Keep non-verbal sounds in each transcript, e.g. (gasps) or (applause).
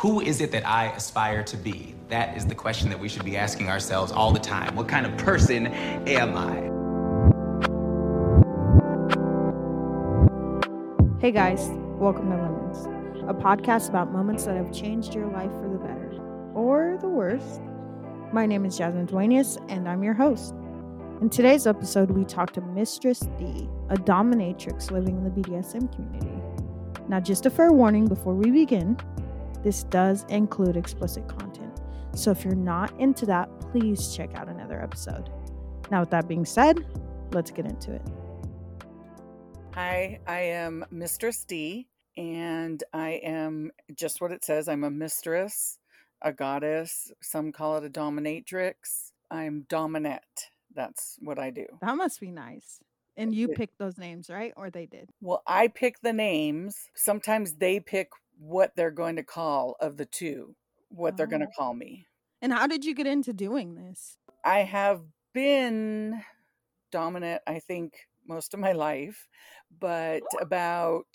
Who is it that I aspire to be? That is the question that we should be asking ourselves all the time. What kind of person am I? Hey guys, welcome to Lemons, a podcast about moments that have changed your life for the better or the worst. My name is Jasmine Duenas, and I'm your host. In today's episode, we talk to Mistress D, a dominatrix living in the BDSM community. Now, just a fair warning before we begin this does include explicit content. So if you're not into that, please check out another episode. Now, with that being said, let's get into it. Hi, I am Mistress D, and I am just what it says. I'm a mistress, a goddess. Some call it a dominatrix. I'm dominette. That's what I do. That must be nice. And you picked those names, right? Or they did? Well, I pick the names. Sometimes they pick what they're going to call of the two, what oh. they're going to call me. And how did you get into doing this? I have been dominant, I think, most of my life, but about,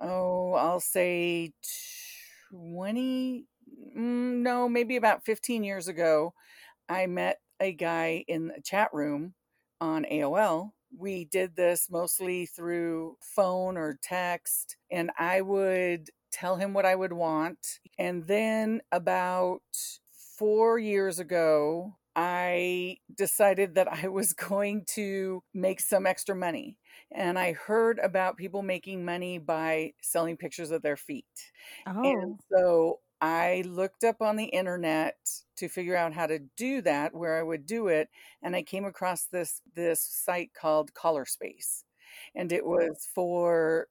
oh, I'll say 20, mm, no, maybe about 15 years ago, I met a guy in a chat room on AOL. We did this mostly through phone or text, and I would tell him what I would want. And then about four years ago, I decided that I was (laughs) going to make some extra money. And I heard about people making money by selling pictures of their feet. Oh. And so I looked up on the internet to figure out how to do that, where I would do it, and I came across this this site called Collar Space. And it was for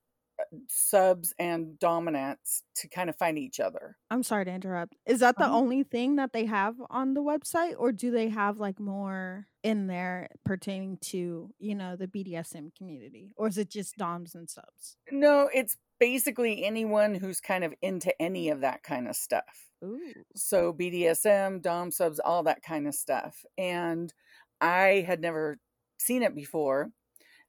subs and dominants to kind of find each other. I'm sorry to interrupt. Is that the um, only thing that they have on the website or do they have like more in there pertaining to, you know, the BDSM community or is it just doms and subs? No, it's basically anyone who's kind of into any of that kind of stuff. Ooh. So BDSM, dom subs, all that kind of stuff. And I had never seen it before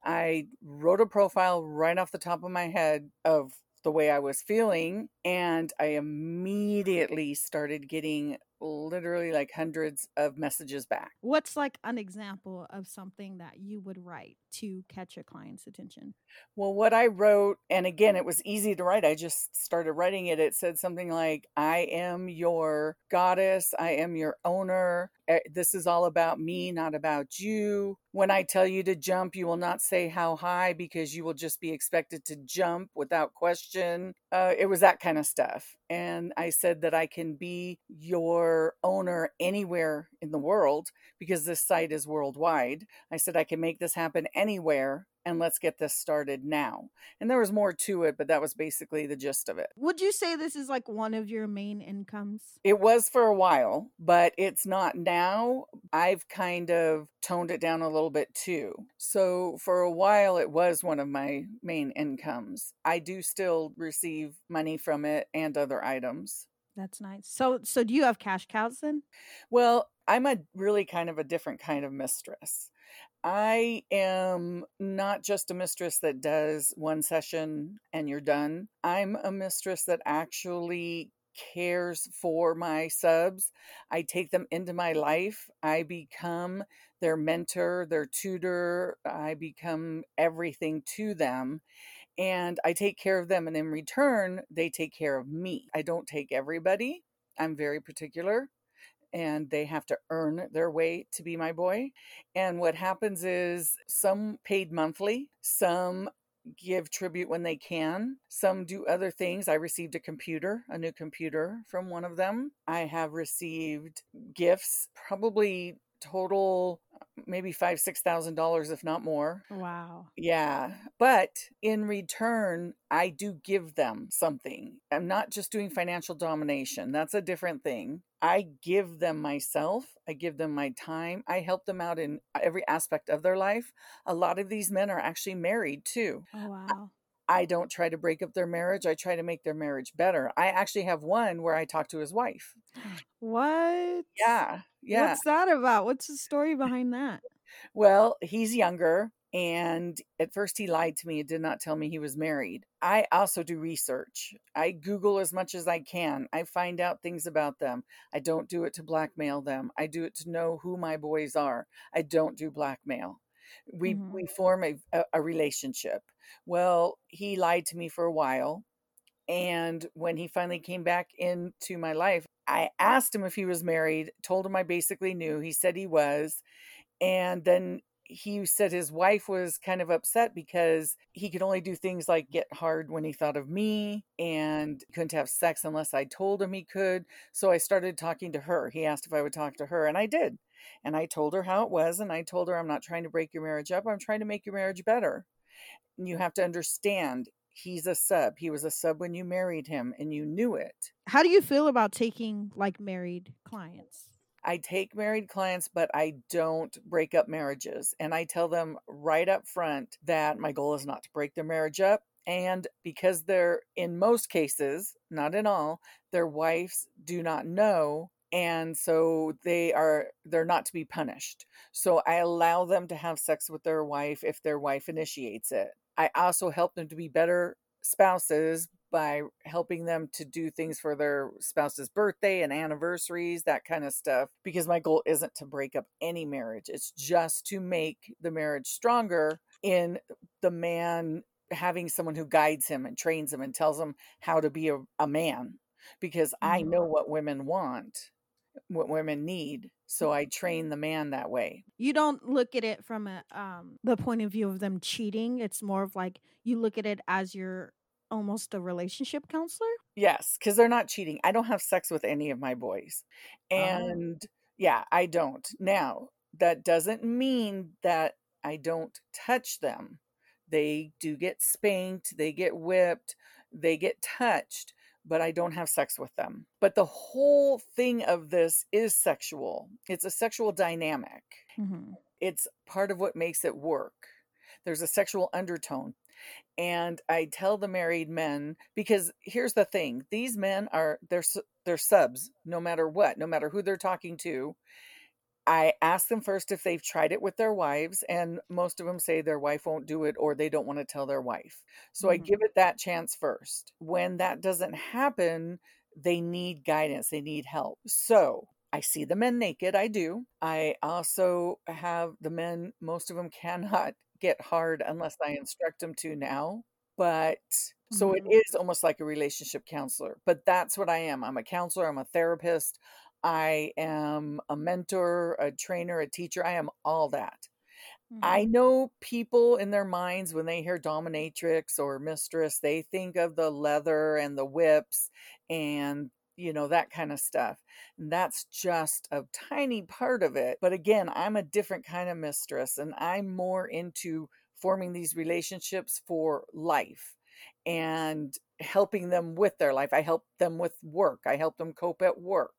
I wrote a profile right off the top of my head of the way I was feeling. And I immediately started getting literally like hundreds of messages back. What's like an example of something that you would write to catch a client's attention? Well, what I wrote, and again, it was easy to write. I just started writing it. It said something like, I am your goddess, I am your owner. Eh, this is all about me, not about you. When I tell you to jump, you will not say how high because you will just be expected to jump without question. Uh, it was that kind of stuff. And I said that I can be your owner anywhere in the world because this site is worldwide. I said I can make this happen anywhere and let's get this started now. And there was more to it, but that was basically the gist of it. Would you say this is like one of your main incomes? It was for a while, but it's not now. I've kind of toned it down a little bit too. So for a while, it was one of my main incomes. I do still receive money from it and other items. That's nice. So so do you have cash cows then? Well, I'm a really kind of a different kind of mistress. I am not just a mistress that does one session and you're done. I'm a mistress that actually cares for my subs. I take them into my life. I become their mentor, their tutor. I become everything to them. And I take care of them. And in return, they take care of me. I don't take everybody. I'm very particular and they have to earn their way to be my boy. And what happens is some paid monthly, some give tribute when they can. Some do other things. I received a computer, a new computer from one of them. I have received gifts, probably total maybe five six thousand dollars if not more wow yeah but in return i do give them something i'm not just doing financial domination that's a different thing i give them myself i give them my time i help them out in every aspect of their life a lot of these men are actually married too oh wow I don't try to break up their marriage. I try to make their marriage better. I actually have one where I talk to his wife. (gasps) What? Yeah. Yeah. What's that about? What's the story behind that? Well, he's younger And at first, he lied to me and did not tell me he was married. I also do research. I Google as much as I can. I find out things about them. I don't do it to blackmail them. I do it to know who my boys are. I don't do blackmail. We Mhm. we form a, a, a relationship. Well, he lied to me for a while. And when he finally came back into my life, I asked him if he was married, told him I basically knew. He said he was. And then he said his wife was kind of upset because he could only do things like get hard when he thought of me and couldn't have sex unless I told him he could. So I started talking to her. He asked if I would talk to her, and I did. And I told her how it was, and I told her I'm not trying to break your marriage up, I'm trying to make your marriage better. And you have to understand he's a sub. He was a sub when you married him, and you knew it. How do you feel about taking like married clients? I take married clients, but I don't break up marriages. And I tell them right up front that my goal is not to break their marriage up. And because they're, in most cases, not in all, their wives do not know. And so they are, they're not to be punished. So I allow them to have sex with their wife if their wife initiates it. I also help them to be better spouses by helping them to do things for their spouse's birthday and anniversaries, that kind of stuff. Because my goal isn't to break up any marriage, it's just to make the marriage stronger in the man having someone who guides him and trains him and tells him how to be a, a man. Because I Mhm. know what women want, what women need. So I train the man that way. You don't look at it from a um the point of view of them cheating. It's more of like you look at it as you're almost a relationship counselor. Yes, because they're not cheating. I don't have sex with any of my boys. Oh. And yeah, I don't. Now, that doesn't mean that I don't touch them. They do get spanked, they get whipped, they get touched, but I don't have sex with them. But the whole thing of this is sexual, it's a sexual dynamic. Mm-hmm. It's part of what makes it work. There's a sexual undertone. And I tell the married men because here's the thing: these men are they're they're subs no matter what, no matter who they're talking to. I ask them first if they've tried it with their wives, and most of them say their wife won't do it or they don't want to tell their wife. So I Mhm. give it that chance first. When that doesn't happen, they need guidance, they need help. So I see the men naked, I do. I also have the men, most of them (laughs) cannot get hard unless I instruct them to now. But so it Mhm. is almost like a relationship counselor, but that's what I am. I'm a counselor, I'm a therapist, I am a mentor, a trainer, a teacher. I am all that. I Mhm. know people in their minds when they hear dominatrix or mistress, they think of the leather and the whips and you know that kind of stuff. And that's just a tiny part of it. But again, I'm a different kind of mistress and I'm more into forming these relationships for life and helping them with their life. I help them with work. I help them cope at work.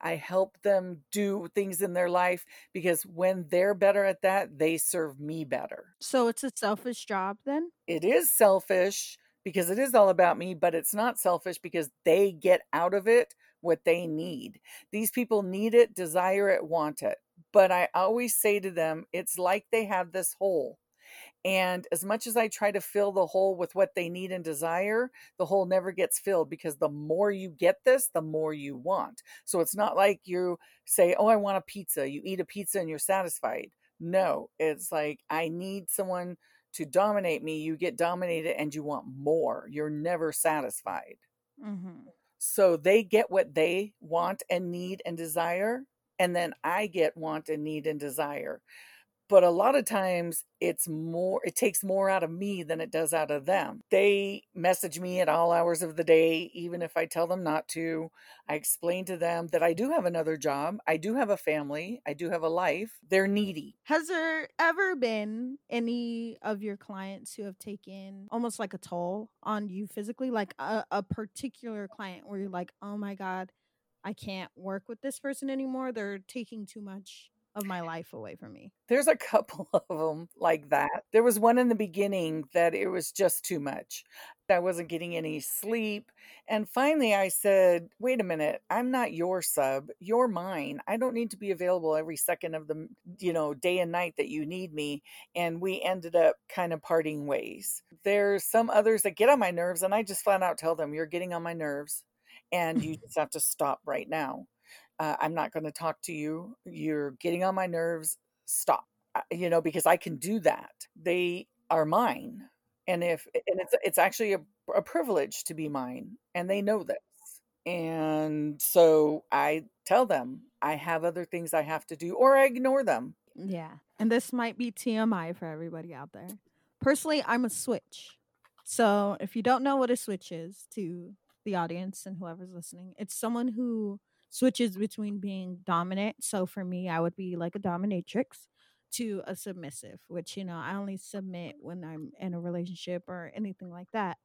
I help them do things in their life because when they're better at that, they serve me better. So it's a selfish job then? It is selfish because it is all about me, but it's not selfish because they get out of it what they need. These people need it, desire it, want it. But I always say to them, it's like they have this hole. And as much as I try to fill the hole with what they need and desire, the hole never gets filled because the more you get this, the more you want. So it's not like you say, Oh, I want a pizza. You eat a pizza and you're satisfied. No, it's like, I need someone to dominate me. You get dominated and you want more. You're never satisfied. Mm-hmm. So they get what they want and need and desire. And then I get want and need and desire but a lot of times it's more it takes more out of me than it does out of them they message me at all hours of the day even if i tell them not to i explain to them that i do have another job i do have a family i do have a life they're needy Has there ever been any of your clients who have taken almost like a toll on you physically? Like a, a particular client where you're like, oh my God, I can't work with this person anymore. They're taking too much of my life away from me. There's a couple (laughs) of them like that. There was one in the beginning that it was just too much. I wasn't getting any sleep. And finally I said, wait a minute, I'm not your sub. You're mine. I don't need to be available every second of the, you know, day and night that you need me. And we ended up kind of parting ways. There's some others that get on my nerves, and I just flat out tell them, you're getting on my nerves and you (laughs) just have to stop right now. Uh, I'm not going to talk to you. You're getting on my nerves. Stop. You know, because I can do that. They are mine. And if and it's it's actually a, a privilege to be mine and they know this. And so I tell them I have other things I have to do or I ignore them. Yeah. And this might be TMI for everybody out there. Personally, I'm a switch. So if you don't know what a switch is to the audience and whoever's listening, it's someone who switches between being dominant. So for me, I would be like a dominatrix to a submissive, which, you know, I only submit when I'm in a relationship or anything like that.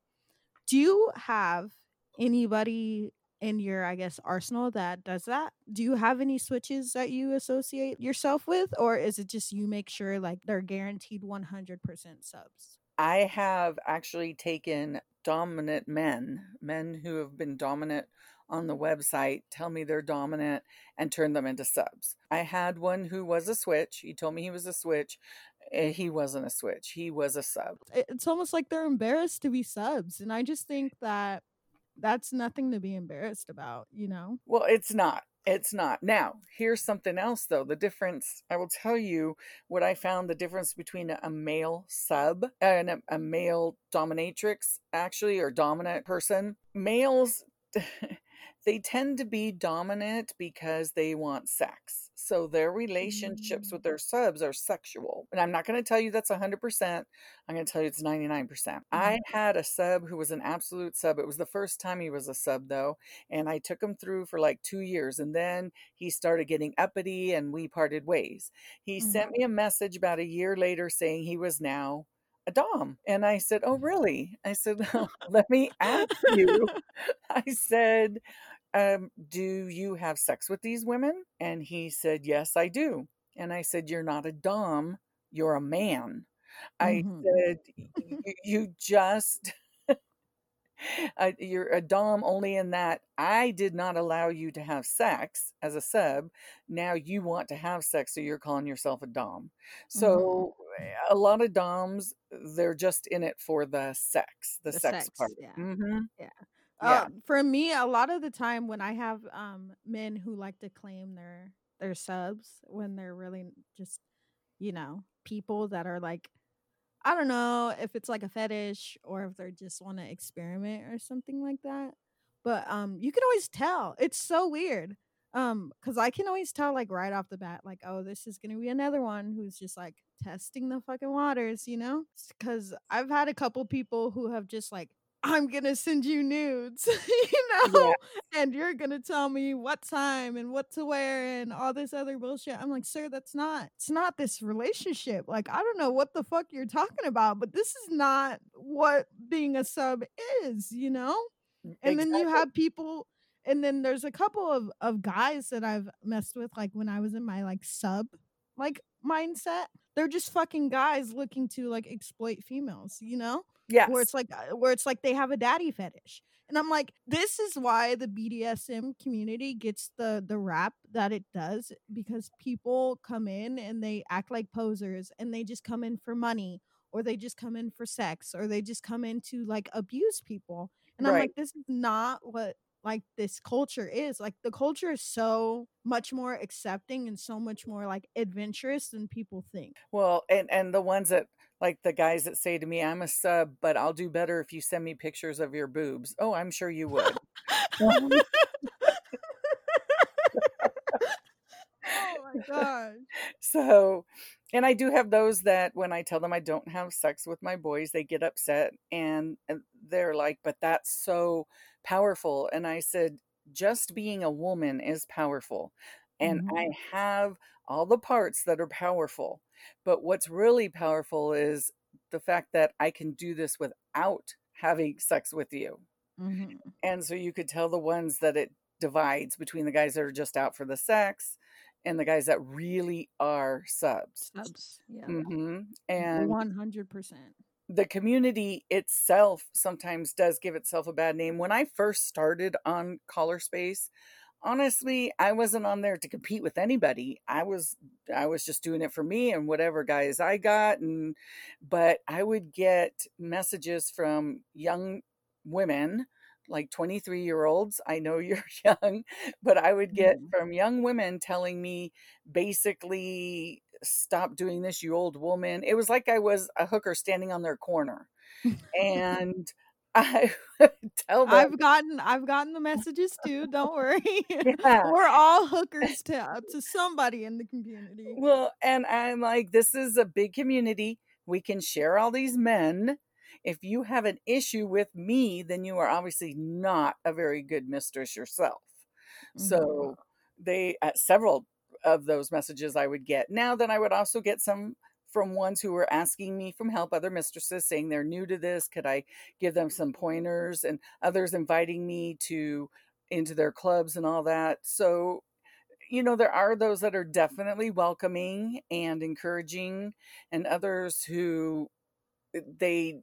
Do you have anybody in your, I guess, arsenal that does that? Do you have any switches that you associate yourself with? Or is it just you make sure like they're guaranteed 100% subs? I have actually taken dominant men, men who have been dominant on the website tell me they're dominant and turn them into subs. I had one who was a switch. He told me he was a switch. Eh, he wasn't a switch, he was a sub. It's almost like they're embarrassed to be subs. And I just think that that's nothing to be embarrassed about, you know? Well, it's not. It's not. Now, here's something else though. The difference, I will tell you what I found the difference between a male sub and a, a male dominatrix, actually, or dominant person. Males (laughs) they tend to be dominant because they want sex. So their relationships with mm. their subs are sexual. And I'm not going to tell you that's 100%. I'm going to tell you it's 99%. I mm-hmm. had a sub who was an absolute sub. It was the first time he was a sub, though. And I took him through for like two years. And then he started getting uppity and we parted ways. He mm-hmm. sent me a message about a year later saying he was now a Dom. And I said, Oh, really? I said, (laughs) (laughs) Let me ask you. I said, um, Do you have sex with these women? And he said, Yes, I do. And I said, You're not a Dom, you're a man. I mm-hmm. said, You just. (laughs) Uh, you're a dom only in that I did not allow you to have sex as a sub. Now you want to have sex, so you're calling yourself a dom. Mm-hmm. So. A lot of doms, they're just in it for the sex, the, the sex, sex, part. Yeah. Mm-hmm. Yeah. Yeah. Uh, for me, a lot of the time when I have um men who like to claim their their subs when they're really just, you know, people that are like I don't know if it's like a fetish or if they just want to experiment or something like that. But um you can always tell. It's so weird. Um cuz I can always tell like right off the bat like oh this is to be another one who's just like testing the fucking waters, you know? Cuz I've had a couple people who have just like I'm gonna send you nudes, (laughs) you know, yeah. and you're gonna tell me what time and what to wear and all this other bullshit. I'm like, sir, that's not, it's not this relationship. Like, I don't know what the fuck you're talking about, but this is not what being a sub is, you know? And exactly. then you have people, and then there's a couple of, of guys that I've messed with, like when I was in my like sub like mindset. They're just fucking guys looking to like exploit females, you know? Yeah. Where it's like uh, where it's like they have a daddy fetish. And I'm like, this is why the BDSM community gets the the rap that it does because people come in and they act like posers and they just come in for money or they just come in for sex or they just come in to like abuse people. And right. I'm like, this is not what like this culture is. Like the culture is so much more accepting and so much more like adventurous than people think. Well, and and the ones that like the guys that say to me, I'm a sub, but I'll do better if you send me pictures of your boobs. Oh, I'm sure you would. (laughs) oh my god. (laughs) So, and I do have those that when I tell them I don't have sex with my boys, they get upset and, and they're like, but that's so powerful. And I said, just being a woman is powerful. And mm-hmm. I have all the parts that are powerful. But what's really powerful is the fact that I can do this without having sex with you. Mm-hmm. And so you could tell the ones that it divides between the guys that are just out for the sex and the guys that really are subs. Subs. Yeah. hmm And One hundred percent. The community itself sometimes does give itself a bad name. When I first started on Collar Space, honestly, I wasn't on there to compete with anybody. I was I was just doing it for me and whatever guys I got and but I would get messages from young women like 23 year olds. I know (laughs) you're young, but I would get Mhm. from young women telling me basically stop doing this you old woman. It was like I was a hooker standing on their corner. (laughs) And (laughs) I tell them I've gotten I've gotten the messages too. Don't worry. (laughs) Yeah. We're all hookers to to somebody in the community. Well, and I'm like, this is a big community. We can share all these men. If you have an issue with me, then you are obviously not a very good mistress yourself. Mhm. So they, at several of those messages I would get. Now, then I would also get some from ones who were asking me from help, other mistresses saying they're new to this. Could I give them some pointers? And others inviting me to into their clubs and all that. So you know there are those that are definitely welcoming and encouraging and others who eh, they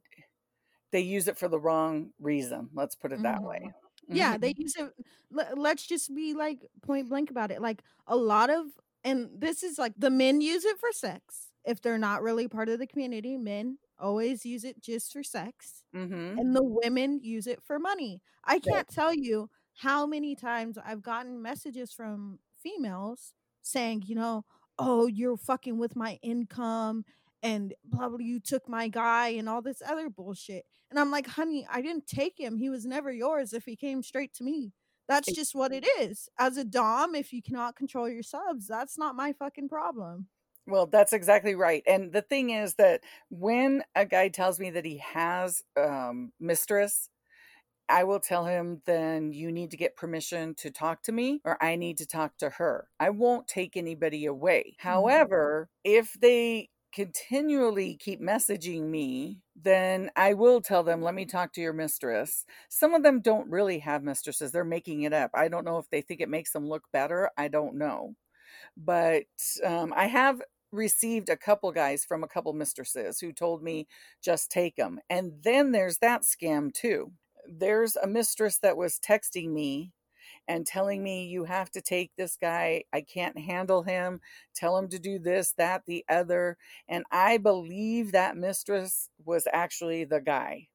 they use it for the wrong reason let's put it that way Mhm. Yeah, they use it. le- Let's just be like point blank about it. Like a lot of, and this is like the men use it for sex. If they're not really part of the community, men always use it just for sex. Mhm. and the women use it for money. I can't tell you how many times I've gotten messages from females saying, you know, oh, you're fucking with my income and blah blah you took my guy and all this other bullshit. And I'm like, honey, I didn't take him. He was never yours if he came straight to me. That's just what it is. As a dom, if you cannot control your subs, that's not my fucking problem. well that's exactly right and the thing is that when a guy tells me that he has um mistress I will tell him, then you need to get permission to talk to me, or I need to talk to her. I won't take anybody away. However, if they continually keep messaging me, then I will tell them, let me talk to your mistress. Some of them don't really have mistresses, they're making it up. I don't know if they think it makes them look better. I don't know. But um, I have received a couple guys from a couple mistresses who told me just take them. And then there's that scam too. There's a mistress that was texting me and telling me you have to take this guy. I can't handle him. Tell him to do this, that, the other. And I believe that mistress was actually the guy.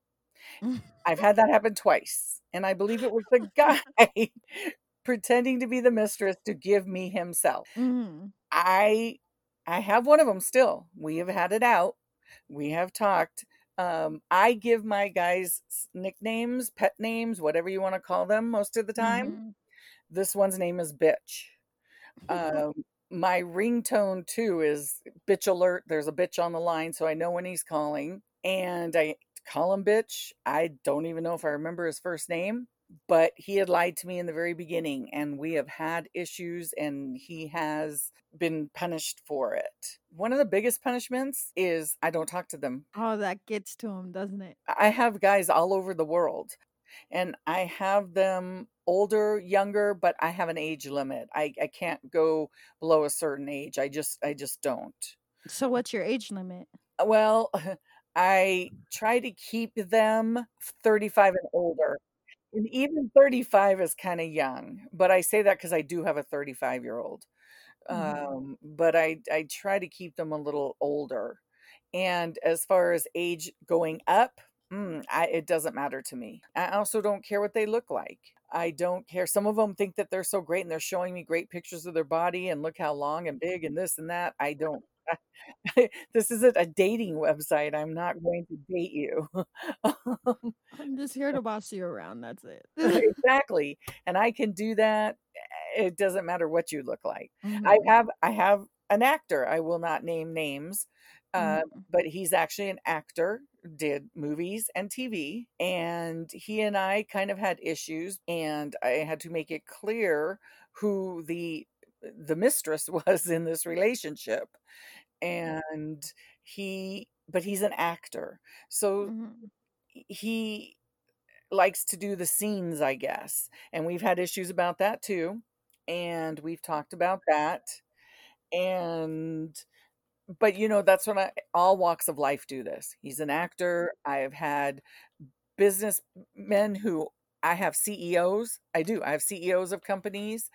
I've had that happen twice. And I believe it was the (laughs) guy (laughs) pretending to be the mistress to give me himself. Mhm. I I have one of them still. We have had it out. We have talked. Um, I give my guys nicknames, pet names, whatever you want to call them, most of the time. Mhm. This one's name is Bitch. (laughs) Um, my ringtone too is Bitch Alert. There's a bitch on the line, so I know when he's calling. And I call him Bitch. I don't even know if I remember his first name, but he had lied to me in the very beginning, and we have had issues, and he has been punished for it. One of the biggest punishments is I don't talk to them. Oh, that gets to him, doesn't it? I have guys all over the world and I have them older, younger, but I have an age limit. I, I can't go below a certain age. I just I just don't. So, what's your age limit? Uh, well, (laughs) I try to keep them 35 and older. And even 35 is kind of young, but I say that because I do have a 35 year old. Mhm. Um, but I I try to keep them a little older. And as far as age going up, mm, I, it doesn't matter to me. I also don't care what they look like. I don't care. Some of them think that they're so great and they're showing me great pictures of their body and look how long and big and this and that. I don't. (laughs) this isn't a dating website. I'm not going to date you. Um, (laughs) I'm just here to boss you around. That's it. (laughs) exactly. And I can do that. eh, It doesn't matter what you look like. I Mhm. have I have an actor. I will not name names. Uh, Mhm. but he's actually an actor, did movies and TV, and he and I kind of had issues, and I had to make it clear who the the mistress was in this relationship. And he but he's an actor. So Mhm. he likes to do the scenes, I guess. And we've had issues about that too. And we've talked about that. and but you know that's when I all walks of life do this. He's an actor. I have had businessmen who I have CEOs. I do. I have CEOs of companies.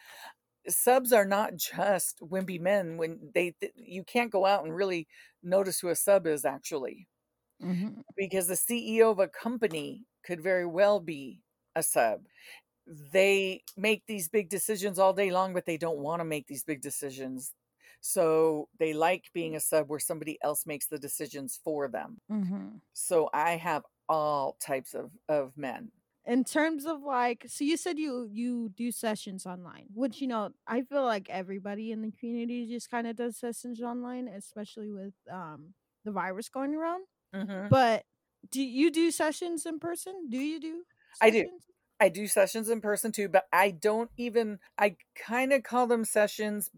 Subs are not just wimpy men when they th- you can't go out and really notice who a sub is actually. Mm-hmm. Because the CEO of a company could very well be a sub. They make these big decisions all day long, but they don't want to make these big decisions. So they like being a sub where somebody else makes the decisions for them. Mm-hmm. So I have all types of, of men. In terms of like, so you said you you do sessions online, which you know I feel like everybody in the community just kind of does sessions online, especially with um the virus going around. Mhm. But do you do sessions in person? Do you do? I do. I do sessions in person too, but I don't even, I kind of call them sessions.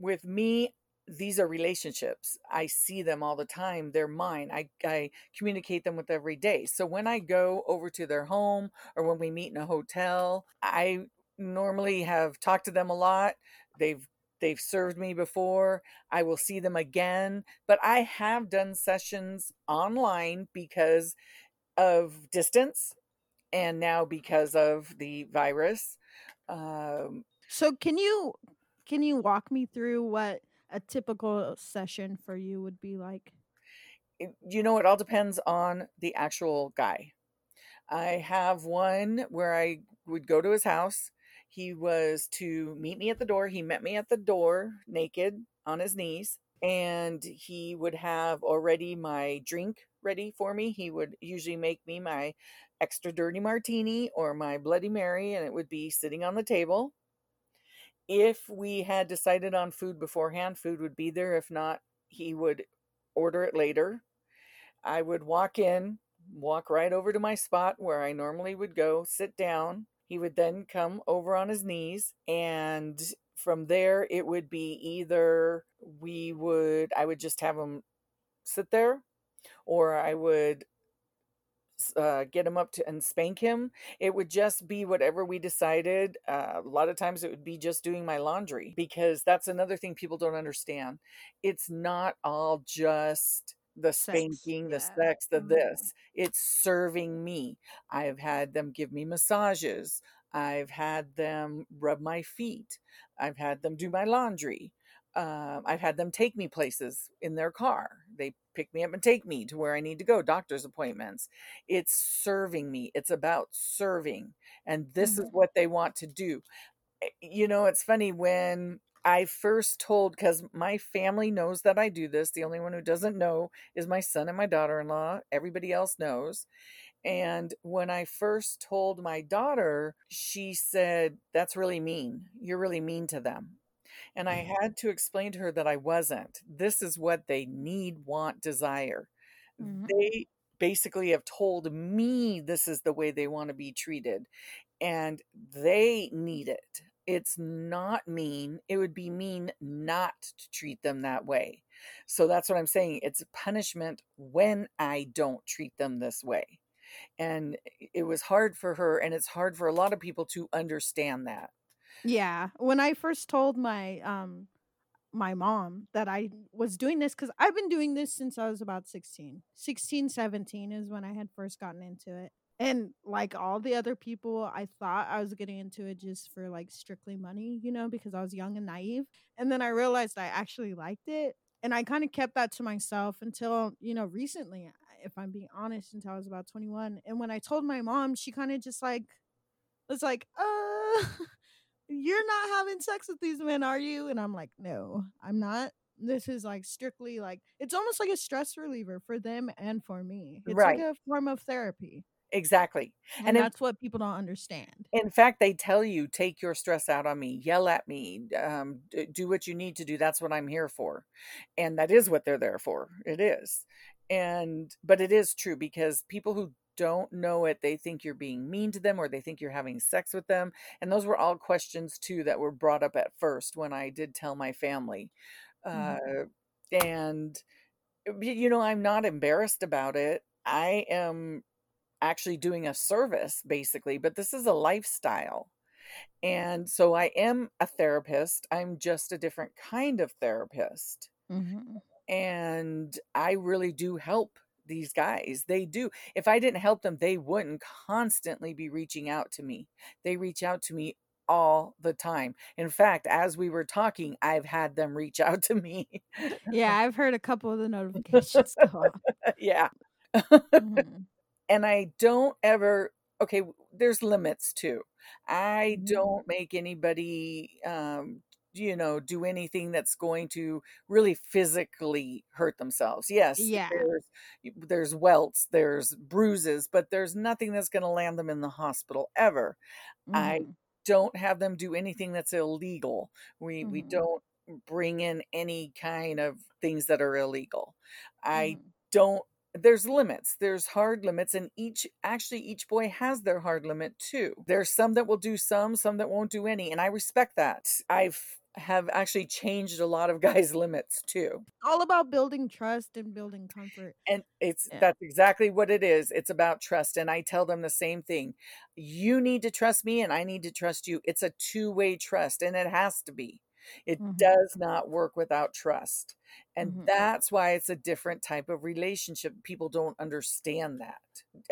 With me, these are relationships. I see them all the time. They're mine. I, I communicate them with every day. So when I go over to their home or when we meet in a hotel, I normally have talked to them a lot. They've they've served me before. I will see them again, but I have done sessions online because of distance and now because of the virus. Um, So can you can you walk me through what a typical session for you would be like? you know, it all depends on the actual guy. I have one where I would go to his house. He was to meet me at the door. He met me at the door naked on his knees, and he would have already my drink ready for me. He would usually make me my extra dirty martini or my Bloody Mary, and it would be sitting on the table. If we had decided on food beforehand, food would be there. If not, he would order it later. I would walk in, walk right over to my spot where I normally would go, sit down. He would then come over on his knees, and from there, it would be either we would, I would just have him sit there, or I would uh, get him up to and spank him. It would just be whatever we decided. Uh, a lot of times it would be just doing my laundry because that's another thing people don't understand. It's not all just the Sex, spanking, the yeah. sex, the Mhm. this. It's serving me. I've had them give me massages. I've had them rub my feet. I've had them do my laundry. Um, I've had them take me places in their car. They pick me up and take me to where I need to go, doctor's appointments. It's serving me. It's about serving. And this is Mhm. what they want to do. Eh, You know, it's funny when I first told, because my family knows that I do this. The only one who doesn't know is my son and my daughter in law. Everybody else knows. And when I first told my daughter, she said, That's really mean. You're really mean to them. And I had to explain to her that I wasn't. This is what they need, want, desire. Mhm. They basically have told me this is the way they want to be treated, and they need it. It's not mean. It would be mean not to treat them that way. So that's what I'm saying. It's punishment when I don't treat them this way. And it was hard for her, and it's hard for a lot of people to understand that. Yeah. When I first told my um my mom that I was doing this cuz I've been doing this since I was about 16. 16, 17 is when I had first gotten into it. And like all the other people, I thought I was getting into it just for like strictly money, you know, because I was young and naive. And then I realized I actually liked it. And I kind of kept that to myself until, you know, recently, if I'm being honest, until I was about 21. And when I told my mom, she kind of just like was like, uh, (laughs) you're not having sex with these men, are you? And I'm like, no, I'm not. This is like strictly like it's almost like a stress reliever for them and for me. It's Right. like a form of therapy. Exactly. And, And in, that's what people don't understand. in fact, they tell you, take your stress out on me, yell at me, um, do what you need to do. That's what I'm here for. And that is what they're there for. It is. And, but it is true because people who don't know it, they think you're being mean to them or they think you're having sex with them. And those were all questions too that were brought up at first when I did tell my family. Uh, Mhm. and, you know, I'm not embarrassed about it. I am actually doing a service basically, but this is a lifestyle. And so I am a therapist. I'm just a different kind of therapist. Mm-hmm. And I really do help these guys. They do. If I didn't help them, they wouldn't constantly be reaching out to me. They reach out to me all the time. In fact, as we were talking, I've had them reach (laughs) out to me. Yeah, I've heard a couple of the notifications (laughs) go off. yeah. Mhm. (laughs) and I don't ever okay, there's limits too. I Mhm. don't make anybody um you know, do anything that's going to really physically hurt themselves. Yes, Yeah. there's there's welts, there's bruises, but there's nothing that's going to land them in the hospital ever. I Mhm. don't have them do anything that's illegal. We we Mhm. don't bring in any kind of things that are illegal. I Mhm. don't there's limits. There's hard limits and each actually each boy has their hard limit too. There's some that will do some, some that won't do any, and I respect that. I've have actually changed a lot of (laughs) guys' limits too. All about building trust and building comfort. And it's Yeah. that's exactly what it is. It's about trust. And I tell them the same thing. You need to trust me and I need to trust you. It's a two-way trust and it has to be. It Mhm. does not work without trust. And Mhm. that's why it's a different type of relationship. People don't understand that.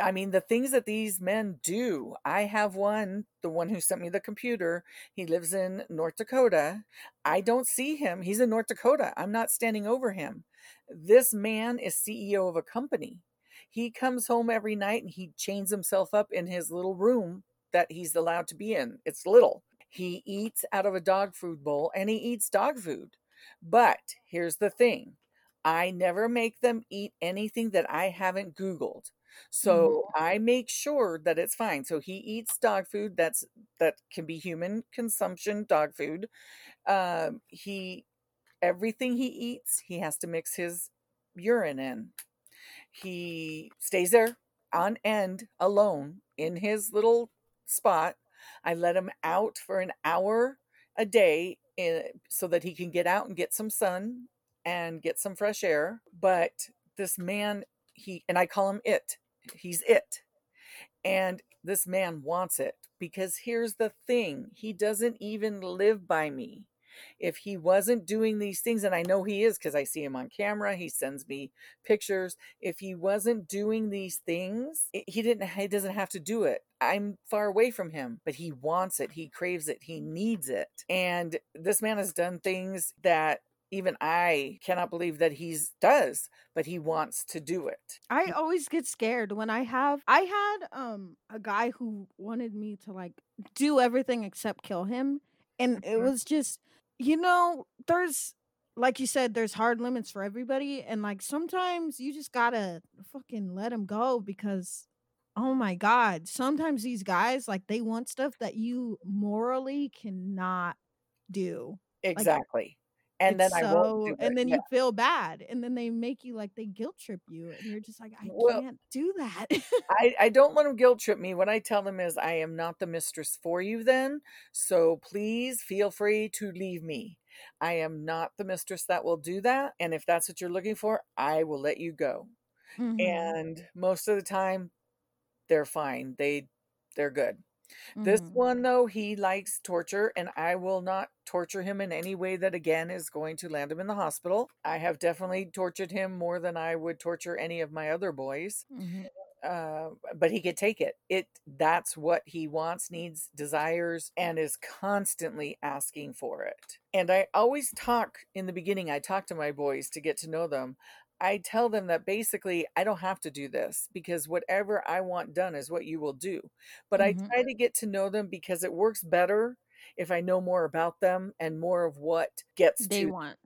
I mean, the things that these men do. I have one, the one who sent me the computer. He lives in North Dakota. I don't see him. He's in North Dakota. I'm not standing over him. This man is CEO of a company. He comes home every night and he chains himself up in his little room that he's allowed to be in. It's little. He eats out of a dog food bowl and he eats dog food. But here's the thing I never make them eat anything that I haven't Googled. So I make sure that it's fine. So he eats dog food that's that can be human consumption dog food. Um, he everything he eats, he has to mix his urine in. He stays there on end alone in his little spot. I let him out for an hour a day in, so that he can get out and get some sun and get some fresh air. But this man, he, and I call him it, he's it. And this man wants it because here's the thing he doesn't even live by me if he wasn't doing these things and i know he is because i see him on camera he sends me pictures if he wasn't doing these things i- he didn't he doesn't have to do it. I'm far away from him but he wants it he craves it he needs it. And this man has done things that even i cannot believe that he's does but he wants to do it. I always get scared when I have I had um a guy who wanted me to like do everything except kill him and it Mhm. was just you know there's like you said there's hard limits for everybody and like sometimes you just got to fucking let them go because oh my god sometimes these guys like they want stuff that you morally cannot do. Exactly and then it's i won't and then yeah. you feel bad and then they make you like they guilt trip you and you're just like i Well, can't do that I, I don't let them guilt trip me. What I tell them is, I am not the mistress for you then. So please feel free to leave me. I am not the mistress that will do that. And if that's what you're looking for, I will let you go. Mhm, And most of the time, they're fine. They they're good. This mhm. one though, he likes torture, and I will not torture him in any way that again is going to land him in the hospital. I have definitely tortured him more than I would torture any of my other boys Mhm. uh, but he could take it. It that's what he wants, needs, desires, and is constantly asking for it. And I always talk in the beginning. I talk to my boys to get to know them. I tell them that basically I don't have to do this because whatever I want done is what you will do. But I Mhm. try to get to know them because it works better if I know more about them and more of what gets they to want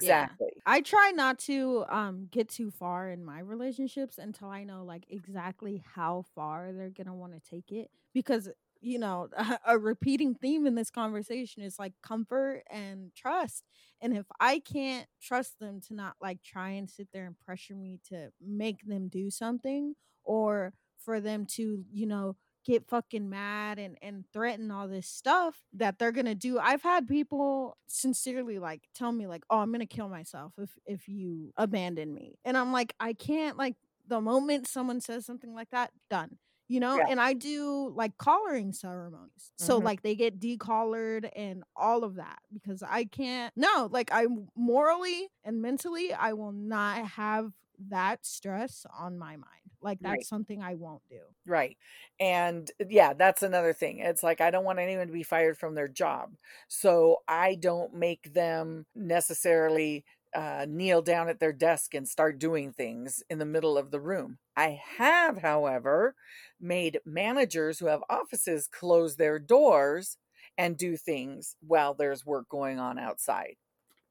yeah exactly. i try not to um get too far in my relationships until i know like exactly how far they're gonna want to take it because you know (laughs) a repeating theme in this conversation is like comfort and trust and if i can't trust them to not like try and sit there and pressure me to make them do something or for them to you know get fucking mad and and threaten all this stuff that they're gonna do i've had people sincerely like tell me like oh i'm gonna kill myself if if you abandon me and i'm like i can't like the moment someone says something like that done you know Yeah. and i do like collaring ceremonies so Mhm. like they get decollared and all of that because i can't no like I'm morally and mentally i will not have that stress on my mind like that's Right. something i won't do Right. And uh, yeah, that's another thing. It's like I don't want anyone to be fired from their job. So I don't make them necessarily uh, kneel down at their desk and start doing things in the middle of the room. I have, however, made managers who have offices close their doors and do things while there's work going on outside.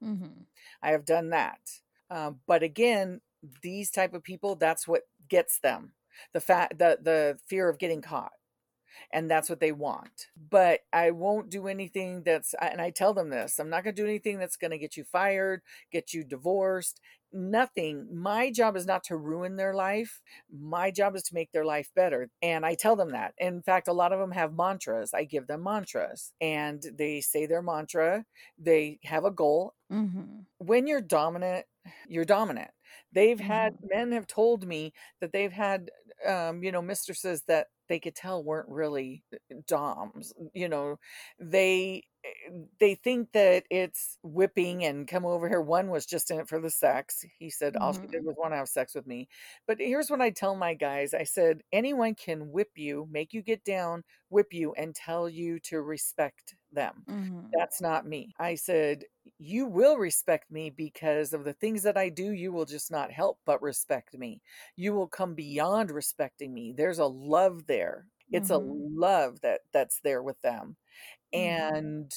mm-hmm. I have done that. Um, but again, these type of people, that's what gets them the fact the the fear of getting caught and that's what they want. But i won't do anything that's and i tell them this i'm not going to do anything that's going to get you fired get you divorced nothing. My job is not to ruin their life. My job is to make their life better. And i tell them that. In fact a lot of them have mantras. I give them mantras and they say their mantra. They have a goal. Mm-hmm. when you're dominant, you're dominant. They've had men have told me that they've had um, you know, mistresses that they could tell weren't really uh, doms. You know, they eh, they think that it's whipping and come over here. One was just in it for the sex. He said all she did Mhm. was want to have sex with me. But here's what I tell my guys. I said anyone can whip you, make you get down, whip you and tell you to respect them. Mm-hmm. That's not me. I said, You will respect me because of the things that I do. You will just not help but respect me. You will come beyond respecting me. There's a love there. It's a Mhm. love that that's there with them. Mhm. And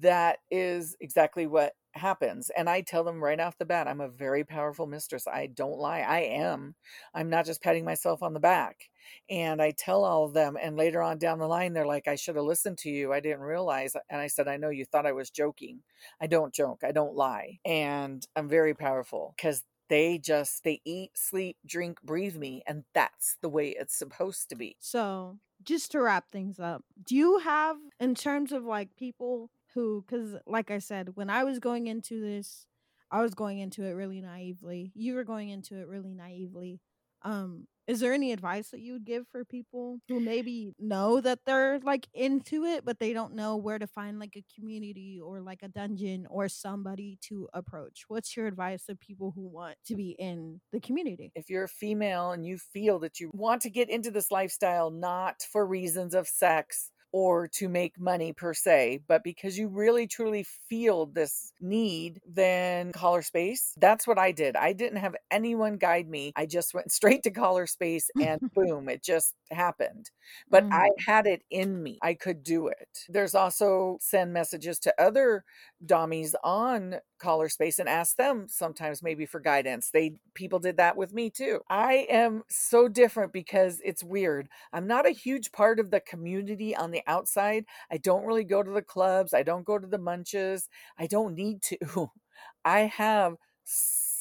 that is exactly what happens. And I tell them right off the bat, I'm a very powerful mistress. I don't lie. I am. I'm not just patting myself on the back. And I tell all of them. And later on down the line, they're like, I should have listened to you. I didn't realize. And I said, I know you thought I was joking. I don't joke. I don't lie. And I'm very powerful because they just, they eat, sleep, drink, breathe me. And that's the way it's supposed to be. So, just to wrap things up, do you have, in terms of like people who, because like I said, when I was going into this, I was going into it really naively. You were going into it really naively. Um, is there any advice that you would give for people who maybe know that they're like into it, but they don't know where to find like a community or like a dungeon or somebody to approach? What's your advice to people who want to be in the community? if you're a female and you feel that you want to get into this lifestyle not for reasons of sex or to make money per se, but because you really truly feel this need, then CollarSpace. That's what I did. I didn't have anyone guide me. I just went (laughs) straight to CollarSpace and (laughs) boom, it just happened. But I mm. had it in me. I could do it. There's also send messages to other dommies on CollarSpace and ask them sometimes maybe for guidance. They people did that with me too. I am so different because it's weird. I'm not a huge part of the community on the outside. I don't really go to the clubs. I don't go to the munches. I don't need to. (laughs) I have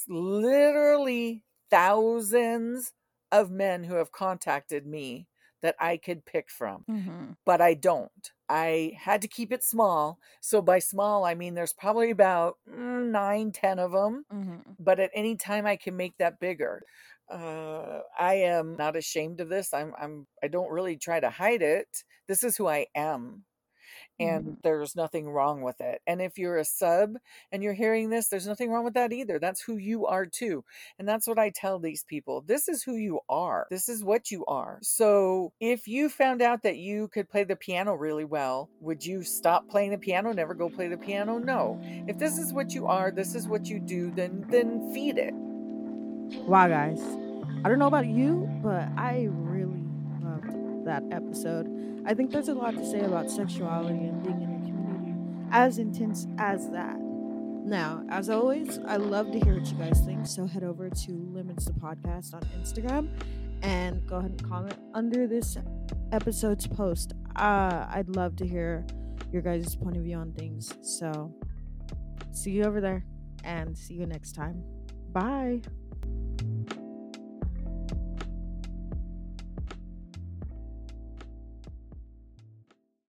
literally thousands of men who have contacted me that I could pick from Mm-hmm. but I don't. I had to keep it small. So by small, I mean there's probably about mm, nine, ten of them. Mm-hmm. But at any time, I can make that bigger. Uh, I am not ashamed of this. I'm. I'm. I don't really try to hide it. This is who I am, and Mhm. there's nothing wrong with it. And if you're a sub and you're hearing this, there's nothing wrong with that either. That's who you are too. And that's what I tell these people. This is who you are. This is what you are. So if you found out that you could play the piano really well, would you stop playing the piano, never go play the piano? No. If this is what you are, this is what you do, then then feed it. Wow, guys. I don't know about you, but I really loved that episode. I think there's a lot to say about sexuality and being in a community as intense as that. Now, as always, I love to hear what you guys think, so head over to Limits the Podcast on Instagram and go ahead and comment under this episode's post. Uh, I'd love to hear your guys' point of view on things. So, see you over there and see you next time. Bye.